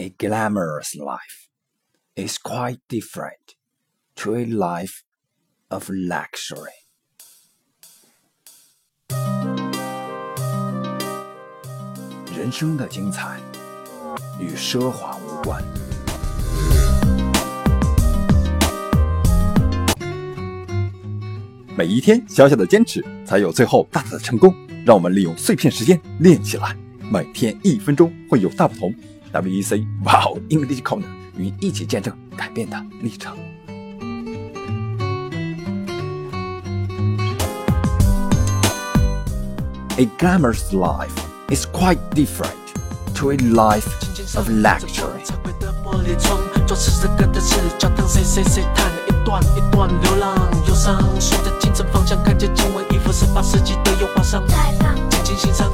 A glamorous life is quite different to a life of luxury. 人生的精彩与奢华无关。每一天小小的坚持，才有最后大大的成功。让我们利用碎片时间练起来，每天一分钟会有大不同。WEC Wow English Corner 与你一起见证改变的历程。A glamorous life is quite different to a life of luxury. 玻璃窗，做此时歌的是教堂，谁谁谁弹了一段一段流浪忧伤，顺着清晨方向，看见经文衣服十八世纪的油画上，再放，静静欣赏